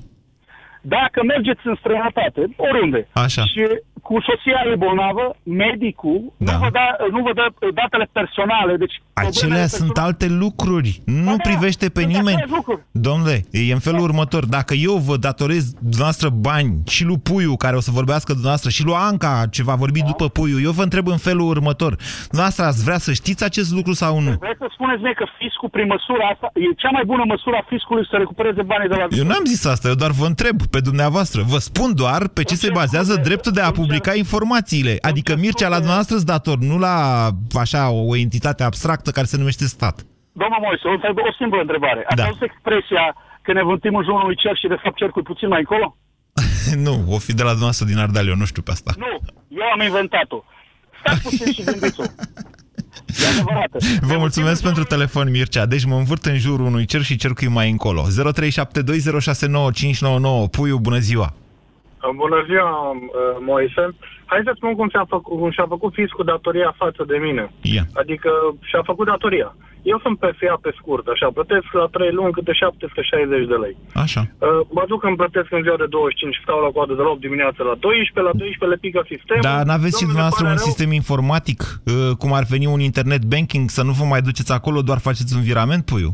Dacă mergeți în străinătate, oriunde, Așa. și cu soția e bolnavă, medicul Da. nu, vă da, nu vă dă datele personale, deci Acelea sunt alte lucruri. Nu privește pe nimeni. aceleași lucruri. Domnule, e în felul următor. Dacă eu vă datorez dumneavoastră bani și lui Puiu, care o să vorbească dumneavoastră, și lui Anca, ce va vorbi după Puiu, eu vă întreb în felul următor. Dumneavoastră ați vrea să știți acest lucru sau nu? Vreți să spuneți mie că fiscul, prin măsura asta, e cea mai bună măsură a fiscului să recupereze banii de la... Eu n-am zis asta, eu doar vă întreb pe dumneavoastră. Vă spun doar pe ce se bazează dreptul de a publica informațiile. Adică Mircea la dumneavoastră dator, nu la așa o entitate abstractă care se numește stat. Domnul Moise, o, întreb- o simplă întrebare. Ați Da. auzit expresia că ne vântim în jurul unui cer și de fapt cercul e puțin mai încolo? nu, o fi de la dumneavoastră din Ardeal, eu nu știu pe asta. Nu, eu am inventat-o. Stați puțin și gândiți-o. E adevărată. Vă mulțumesc pentru telefon, Mircea. Deci mă învârt în jurul unui cer și cercul e mai încolo. 0372069599. Puiu, bună ziua! Bună ziua, uh, Moise. Hai să spun cum și-a făcut, cum și-a făcut fiscul datoria față de mine. Ia. Adică și-a făcut datoria. Eu sunt PFA pe scurt, așa, plătesc la 3 luni câte 760 de lei. Așa. Uh, mă duc îmi plătesc în ziua de 25, stau la coadă de la 8 dimineața la 12, la 12 le pică sistemul. Dar n-aveți și Domnule, dumneavoastră pare un rău. sistem informatic, uh, cum ar veni un internet banking, să nu vă mai duceți acolo, doar faceți un virament, Puiu?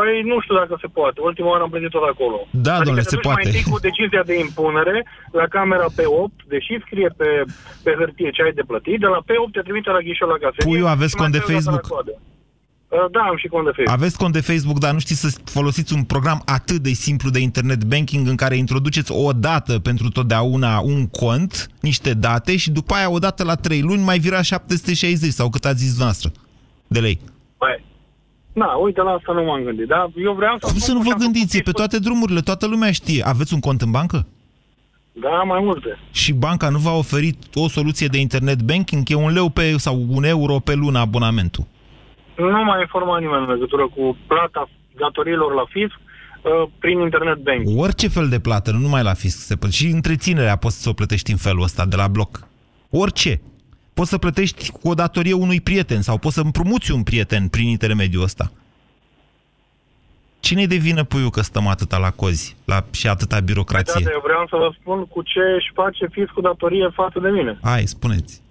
Păi nu știu dacă se poate. Ultima oară am plătit tot acolo. Da, adică domnule, te se duci poate. mai întâi cu decizia de impunere la camera P8, deși scrie pe, pe hârtie ce ai de plătit, de la P8 te trimite la ghișeu la casă. Puiu, aveți cont de Facebook? Da, am și cont de Facebook. Aveți cont de Facebook, dar nu știți să folosiți un program atât de simplu de internet banking în care introduceți o dată pentru totdeauna un cont, niște date și după aia o dată la 3 luni mai vira 760 sau cât ați zis noastră de lei. Păi, na, uite, la asta nu m-am gândit, dar eu vreau să... Cum să nu vă gândiți? E pe toate drumurile, toată lumea știe. Aveți un cont în bancă? Da, mai multe. Și banca nu v-a oferit o soluție de internet banking? E un leu pe, sau un euro pe lună abonamentul. Nu m-a informat nimeni în legătură cu plata datoriilor la fisc uh, prin internet banking. Orice fel de plată, nu numai la fisc, se plătește. și întreținerea poți să o plătești în felul ăsta, de la bloc. Orice. Poți să plătești cu o datorie unui prieten sau poți să împrumuți un prieten prin intermediul ăsta. Cine-i de vină, puiu, că stăm atâta la cozi la, și atâta birocrație? Da, eu vreau să vă spun cu ce își face fiscul datorie față de mine. Hai, spuneți.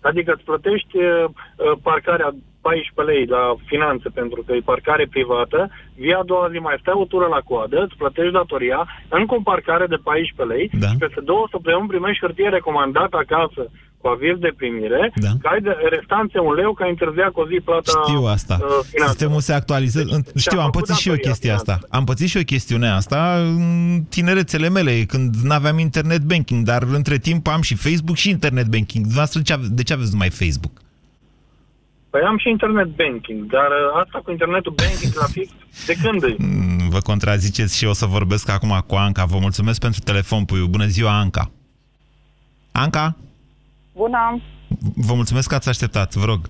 Adică îți plătești uh, uh, parcarea 14 lei la finanțe pentru că e parcare privată, via a doua zi mai stai o tură la coadă, îți plătești datoria, încă o parcare de 14 lei Da. și peste două săptămâni primești hârtie recomandată acasă cu aviz de primire, Da. că ai de restanțe un leu, că ai întârziat cu o zi plata Știu asta. uh, finanțelor. Sistemul se actualizează. Deci, Știu, am făcut pățit și eu datoria chestia asta. Am pățit și eu chestiunea asta în tinerețele mele, când n-aveam internet banking, dar între timp am și Facebook și internet banking. Dumneavoastră, ce ave- de ce aveți numai Facebook? Păi am și internet banking, dar uh, asta cu internetul banking la fix, de când e? Mm, Vă contraziceți și o să vorbesc acum cu Anca. Vă mulțumesc pentru telefon, puiu. Bună ziua, Anca. Anca, Bună, vă mulțumesc că ați așteptat, vă rog.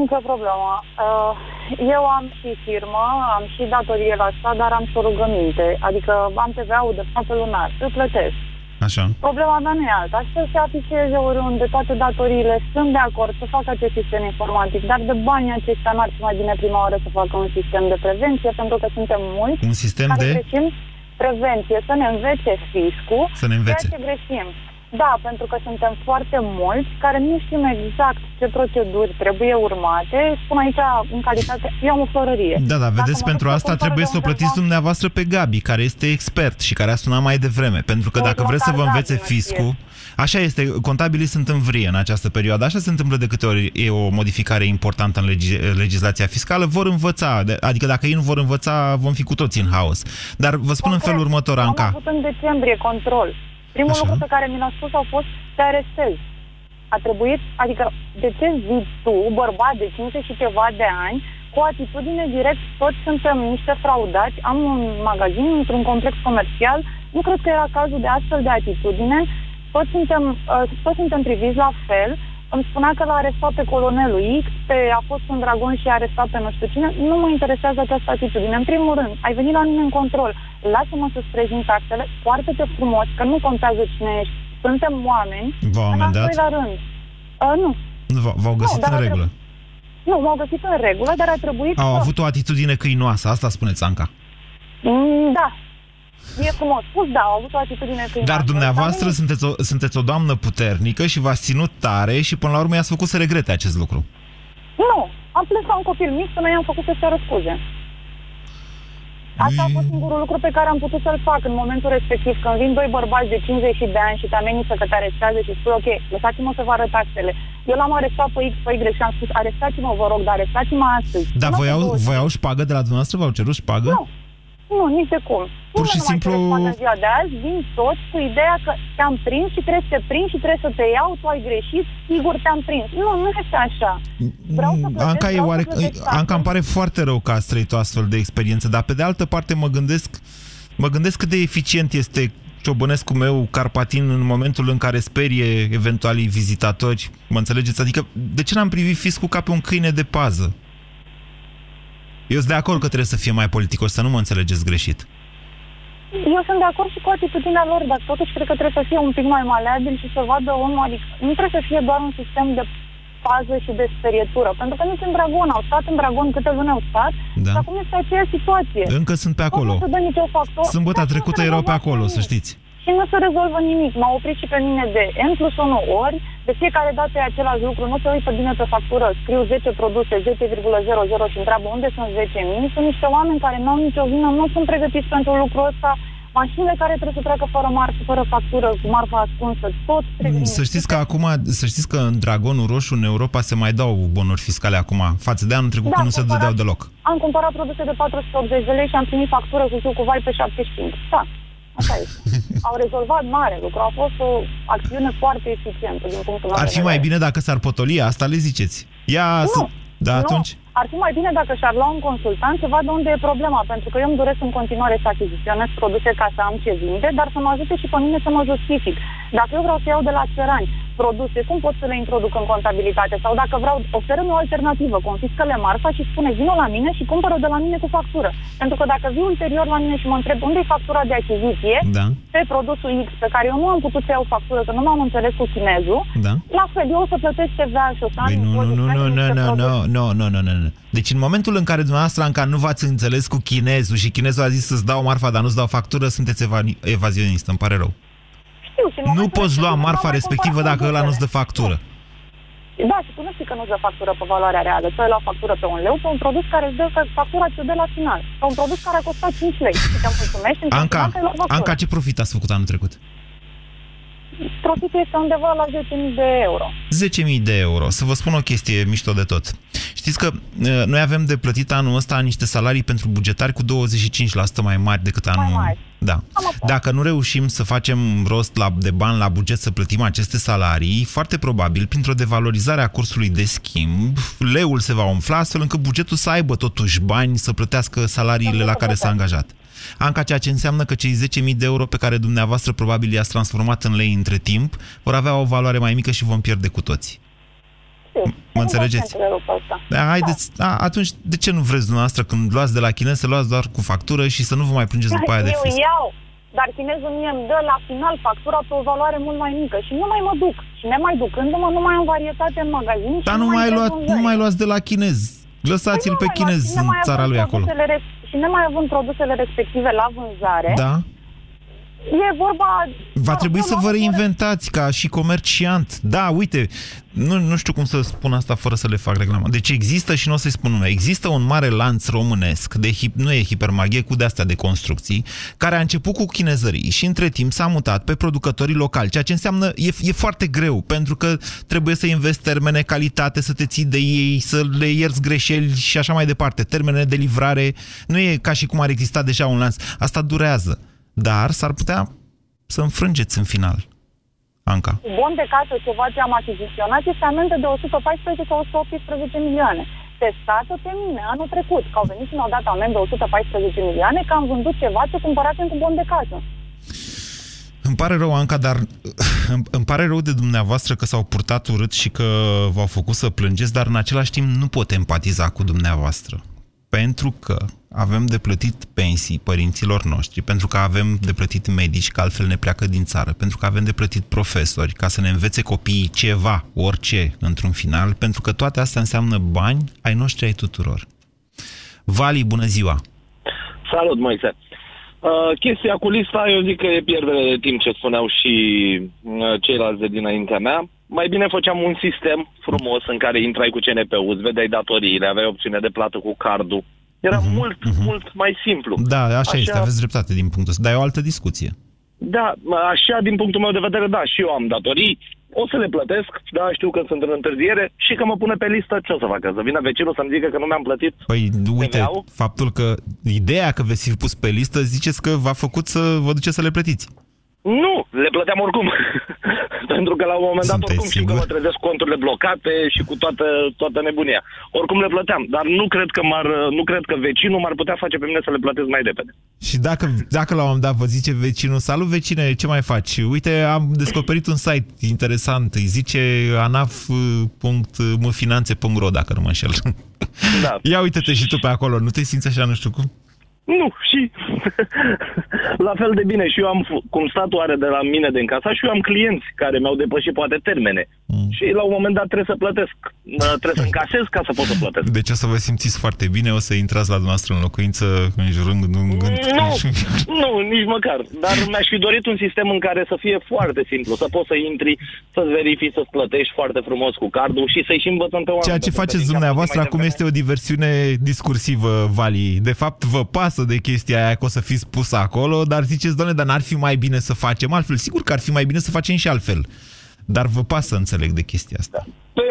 nicio problemă. Uh, Eu am și firmă, am și datorie la stat, dar am și o rugăminte. Adică am TVA-ul de fapt lunar. Îl plătesc. Așa. Problema mea nu e alta. Să se afișeze oriunde toate datoriile. Sunt de acord să facă acest sistem informatic, dar de banii aceștia n-ar fi mai bine prima oară să facă un sistem de prevenție, pentru că suntem mulți Un sistem care de... greșim prevenție, să ne învețe fiscul Să ne învețe. ceea ce greșim. Da, pentru că suntem foarte mulți care nu știm exact ce proceduri trebuie urmate. Spun aici, în calitate, eu am o florărie. Da, da, Dacă vedeți, mă pentru duc asta cumpăr trebuie de să o undeva- plătiți dumneavoastră pe Gabi, care este expert și care a sunat mai devreme. Pentru că Nici dacă vreți să vă măcar învețe Gabi nu fiscul, știe. așa este, contabilii sunt în vrie în această perioadă. Așa se întâmplă de câte ori e o modificare importantă în legi- legislația fiscală, vor învăța. De- Adică dacă ei nu vor învăța, vom fi cu toții în haos. Dar vă spun în felul următor, Am Anca. avut în decembrie control. Primul Așa. lucru pe care mi l-a spus au fost să arestez. A trebuit, adică de ce zici tu, bărbat de 50 și ceva de ani, cu o atitudine direct, toți suntem niște fraudați, am un magazin într-un complex comercial, nu cred că era cazul de astfel de atitudine, toți suntem, uh, toți suntem priviți la fel, îmi spunea că l-a arestat pe colonelul X, pe, a fost un dragon și a arestat pe nu știu cine. Nu mă interesează această atitudine. În primul rând, ai venit la mine în control. Lasă-mă să-ți prezint actele, poartă-te frumos, că nu contează cine ești. Suntem oameni. V-au În amendat? al doilea rând. Uh, nu. V- V-au găsit dar în a regulă. Nu, m-au găsit în regulă, dar a trebuit Au să... avut o atitudine câinoasă, asta spuneți, Țanca. Mm, Da. E frumos spus, da, au avut o atitudine câinoasă. Dar dumneavoastră Dar sunteți o, sunteți o doamnă puternică și v-ați ținut tare și până la urmă i-ați făcut să regrete acest lucru. Nu, am plâns ca un copil mic până i-am făcut să-și ceară scuze. Asta a fost singurul lucru pe care am putut să-l fac în momentul respectiv. Când vin doi bărbați de 50 de ani și te amenință că te arestează și spui, ok, lăsați-mă să vă arăt actele. Eu l-am arestat pe X, pe Y și am spus, arestați-mă, vă rog, dar arestați-mă astăzi. Dar Nu voiau, pe două voiau șpagă de la dumneavoastră? V-au cerut șpagă? Nu. Nu, nici de cum. Pur și Nu simplu- Mai fac în ziua de azi, vin toți cu ideea că te-am prins și trebuie să te prind și trebuie să te iau, tu ai greșit, sigur te-am prins. Nu, nu este așa. Vreau să plătesc, Anca, e vreau oare... să plătesc Anca, îmi pare foarte rău că ați trăit o astfel de experiență, dar pe de altă parte mă gândesc, mă gândesc cât de eficient este ciobănescul meu carpatin în momentul în care sperie eventualii vizitatori, mă înțelegeți? Adică de ce n-am privit fiscul ca pe un câine de pază? Eu sunt de acord că trebuie să fie mai politicos, să nu mă înțelegeți greșit. Eu sunt de acord și cu atitudinea lor, dar totuși cred că trebuie să fie un pic mai maleabil și să vadă omul, adică nu trebuie să fie doar un sistem de pază și de sperietură, pentru că nici în Dragon au stat în Dragon câte luni au stat Da. și acum este aceeași situație. Încă sunt pe acolo. Nu se dă nicio factor. Sâmbătă Da, nu trecută se erau pe rezolvă acolo, nimic. să știți. Și nu se rezolvă nimic. M-a oprit și pe mine de N plus 1 ori, de fiecare dată e același lucru, nu se uită bine pe factură, scriu 10 produse, 10,00 și întreabă unde sunt 10.000. Sunt niște oameni care nu au nicio vină, nu sunt pregătiți pentru lucrul ăsta. Mașinile care trebuie să treacă fără marfă, fără factură, cu marfa ascunsă, tot trebuie Să știți că acum, să știți că în Dragonul Roșu, în Europa, se mai dau bonuri fiscale acum, față de anul trecut, Da, când nu se cumpărat- dădeau deloc. Am cumpărat produse de 480 de lei și am primit factură cu fiu cu vai pe 75. Da, așa este. Au rezolvat mare lucru. A fost o acțiune foarte eficientă din punctul meu Ar de fi mai vedere. bine dacă s-ar potoli, asta le ziceți. Ia să... Da, nu. atunci? Ar fi mai bine dacă și-ar lua un consultant să vadă unde e problema, pentru că eu îmi doresc în continuare să achiziționez produse ca să am ce vinde, dar să mă ajute și pe mine să mă justific. Dacă eu vreau să iau de la țărani produse, cum pot să le introduc în contabilitate? Sau dacă vreau, oferă-mi o alternativă, confiscă-le marfa și spune, vină la mine și cumpără de la mine cu factură. Pentru că dacă vii ulterior la mine și mă întreb unde e factura de achiziție, Da. pe produsul X, pe care eu nu am putut să iau factură, că nu m-am înțeles cu chinezul, Da. la fel, eu o să plătesc TVA și o să am Păi nu, nu, impozit nu, pentru nu, nu, niște nu, produse. nu, nu, nu, nu, nu, nu. Deci în momentul în care dumneavoastră, Anca, nu v-ați înțeles cu chinezul și chinezul a zis să-ți dau marfa, dar nu-ți dau factură, sunteți eva- evazionist, îmi pare rău. Știu, și în Nu momentul poți lua respectiv marfa nu am mai respectivă cumpărat dacă ăla nu-ți dă produsele. factură. Da, și tu nu știi că nu-ți dă factură pe valoarea reală. Tu ai luat factură pe un leu pe un produs care îți dă factura ți de la final. Pe un produs care a costat 5 lei. Și te mulțumești, în Anca, ai luat factură. Anca, ce profit ați făcut anul trecut? Profitul este undeva la 10.000 de euro. 10.000 de euro. Să vă spun o chestie mișto de tot. Știți că uh, noi avem de plătit anul ăsta niște salarii pentru bugetari cu 25% mai mari decât anul... mari. Da. Dacă nu reușim să facem rost la, de bani la buget să plătim aceste salarii, foarte probabil, printr-o devalorizare a cursului de schimb, leul se va umfla astfel încât bugetul să aibă totuși bani să plătească salariile la care s-a angajat. Anca, ceea ce înseamnă că cei 10.000 de euro pe care dumneavoastră probabil i-ați transformat în lei între timp vor avea o valoare mai mică și vom pierde cu toții. Mă înțelegeți? Da, haideți, da, atunci de ce nu vreți dumneavoastră când luați de la chinez să luați doar cu factură și să nu vă mai plângeți după aia de eu fisc? iau, dar chinezul mie îmi dă la final factura pe o valoare mult mai mică și nu mai mă duc. Și nemai ducându-mă, nu mai am varietate în magazin și Dar nu mai, întreb luați, vânzări. nu mai luați de la chinez. Lăsați-l pe Păi nu mai chinez luați, și în nemai țara având lui acolo. produsele res- Și nemai având produsele respective la vânzare, Da? E vorba... Va trebui să vă reinventați ca și comerciant. Da, uite, nu, nu știu cum să spun asta fără să le fac reclamă. Deci există și nu o să-i spun nume. Există un mare lanț românesc, de hip, nu e hipermaghe, cu de-astea de construcții, care a început cu chinezării și între timp s-a mutat pe producătorii locali, ceea ce înseamnă, e, e foarte greu, pentru că trebuie să investi termene, calitate, să te ții de ei, să le ierți greșeli și așa mai departe. Termene de livrare, nu e ca și cum ar exista deja un lanț. Asta durează. Dar s-ar putea să înfrângeți în final. Anca. Cu bon de casă ceva ce am achiziționat este amendă de 114 sau 118 milioane. Testată pe mine anul trecut, că au venit și mi-au dat amendă 114 milioane, că am vândut ceva ce cumpărasem cu bon de casă. Îmi pare rău, Anca, dar îmi, îmi pare rău de dumneavoastră că s-au purtat urât și că v-au făcut să plângeți, dar în același timp nu pot empatiza cu dumneavoastră. Pentru că avem de plătit pensii părinților noștri, pentru că avem de plătit medici, că altfel ne pleacă din țară, pentru că avem de plătit profesori, ca să ne învețe copiii ceva, orice, într-un final, pentru că toate astea înseamnă bani ai noștri ai tuturor. Vali, bună ziua! Salut, Moise! Uh, chestia cu lista, eu zic că e pierdere de timp ce spuneau și uh, ceilalți de dinaintea mea. Mai bine făceam un sistem frumos în care intrai cu CNP-ul, îți vedeai datoriile, aveai opțiune de plată cu cardul. Era uh-huh, mult, uh-huh. mult mai simplu. Da, așa, așa este, aveți dreptate din punctul ăsta, dar e o altă discuție. Da, așa din punctul meu de vedere, da, și eu am datorii, o să le plătesc, da, știu că sunt în întârziere și că mă pune pe listă, ce o să facă? Să vină vecinul să-mi zică că nu mi-am plătit? Păi, uite, TVA-ul? faptul că ideea că veți fi pus pe listă, ziceți că v-a făcut să vă duceți să le plătiți. Nu, le plăteam oricum. Pentru că la un moment dat Sunteți oricum știu că mă trezesc conturile blocate și cu toată, toată nebunia. Oricum le plăteam, dar nu cred că m-ar, nu cred că vecinul m-ar putea face pe mine să le plătesc mai repede. Și dacă, dacă la un moment dat vă zice vecinul, salut vecine, ce mai faci? Uite, am descoperit un site interesant, îi zice anaf.mfinanțe.ro dacă nu mă înșel. Da. Ia uite-te și tu pe acolo, nu te simți așa, nu știu cum? Nu, și la fel de bine. Și eu am, cum statul are de la mine de încasat, și eu am clienți care mi-au depășit poate termene. Mm. Și la un moment dat trebuie să plătesc. Trebuie să încasez ca să pot să plătesc. Deci o să vă simțiți foarte bine, o să intrați la dumneavoastră în locuință înjurând un gând. Nu, nu, nici măcar. Dar mi-aș fi dorit un sistem în care să fie foarte simplu, să poți să intri, să-ți verifici, să-ți plătești foarte frumos cu cardul și să-i și învățăm pe oameni. Ceea ce faceți dumneavoastră acum este o diversiune discursivă, Vali. De fapt, vă pasă de chestia aia că o să fiți pus acolo, dar ziceți, doamne, dar n-ar fi mai bine să facem altfel. Sigur că ar fi mai bine să facem și altfel. Dar vă pasă, înțeleg, de chestia asta. Pe,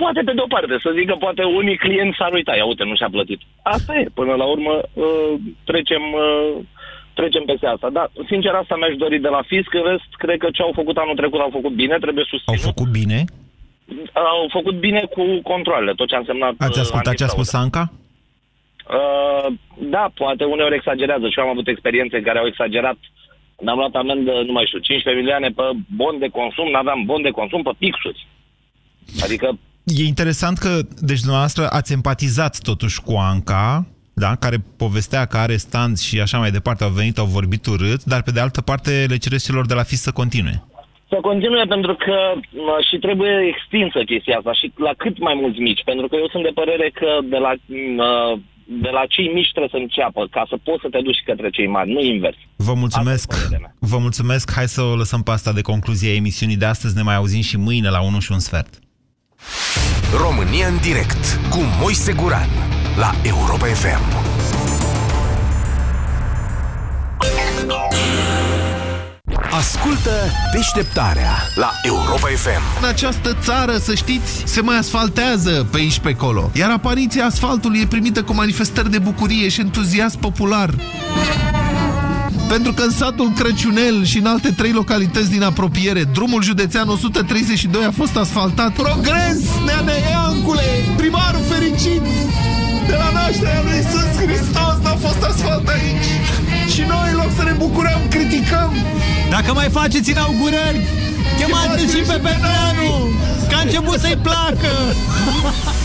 poate pe de-o parte, să zic că poate unii clienți s-ar uita, ia uite, nu și-a plătit. Asta e, până la urmă uh, trecem, uh, trecem peste asta. Da, sincer, asta mi-aș dori de la fisc, în rest, cred că ce au făcut anul trecut au făcut bine, trebuie susținut. Au făcut bine? Au făcut bine cu controlele, tot ce a însemnat... Ați ascultat ce a spus Anca? Uh, da, poate uneori exagerează și eu am avut experiențe în care au exagerat. N-am luat amendă, nu mai știu, 15 milioane pe bon de consum, n-aveam bon de consum pe pixuri. Adică... E interesant că, deci dumneavoastră ați empatizat totuși cu Anca, da, care povestea că are stand și așa mai departe, au venit, au vorbit urât, dar pe de altă parte le cereți celor de la FIS să continue. Să continue pentru că mă, și trebuie extinsă chestia asta și la cât mai mulți mici, pentru că eu sunt de părere că de la mă, de la cei mici trebuie să înceapă, ca să poți să te duci către cei mari, nu invers. Vă mulțumesc, vă mulțumesc. Hai să o lăsăm pe asta de concluzie a emisiunii de astăzi. Ne mai auzim și mâine la 1 și un sfert. România în direct cu Moise Guran la Europa FM. Ascultă deșteptarea la Europa FM. În această țară, să știți, se mai asfaltează pe aici pe acolo. Iar apariția asfaltului e primită cu manifestări de bucurie și entuziasm popular. Pentru că în satul Crăciunel și în alte trei localități din apropiere, drumul județean 132 a fost asfaltat. Progres, nea Neancule! Primarul fericit! De la nașterea lui Iisus Hristos n-a fost asfalt aici! Și noi, în loc să ne bucurăm, criticăm! Dacă mai faceți inaugurări, chemați și pe Petreanu, că a început să-i placă!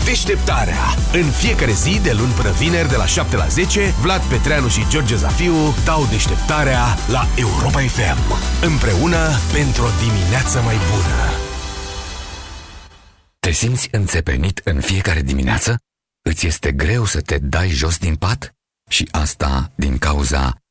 Deșteptarea. În fiecare zi, de luni până vineri, de la 7 la 10, Vlad Petreanu și George Zafiu dau deșteptarea la Europa FM. Împreună pentru o dimineață mai bună. Te simți înțepenit în fiecare dimineață? Îți este greu să te dai jos din pat? Și asta din cauza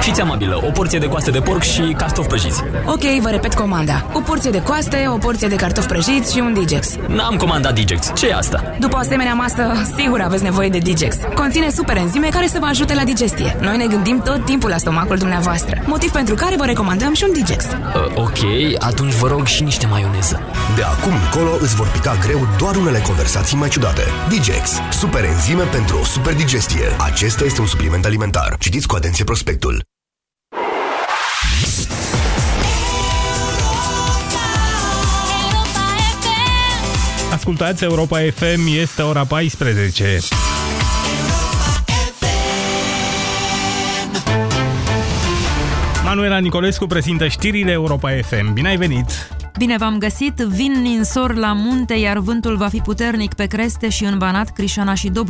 Fiți amabilă, o porție de coaste de porc și cartofi prăjiți. Ok, vă repet comanda. O porție de coaste, o porție de cartofi prăjiți și un Digex. N-am comandat Digex. ce e asta? După o asemenea masă, sigur aveți nevoie de Digex. Conține super enzime care să vă ajute la digestie. Noi ne gândim tot timpul la stomacul dumneavoastră. Motiv pentru care vă recomandăm și un Digex. Uh, ok, atunci vă rog și niște maioneză. De acum încolo îți vor pica greu doar unele conversații mai ciudate. Digex. Super enzime pentru o super digestie. Acesta este un supliment alimentar. Citiți cu atenție prospectul. Ascultați Europa FM, este ora 14. Manuela Nicolescu prezintă știrile Europa FM. Bine ai venit! Bine v-am găsit! Vin ninsor la munte, iar vântul va fi puternic pe creste și în Banat, Crișana și Dobru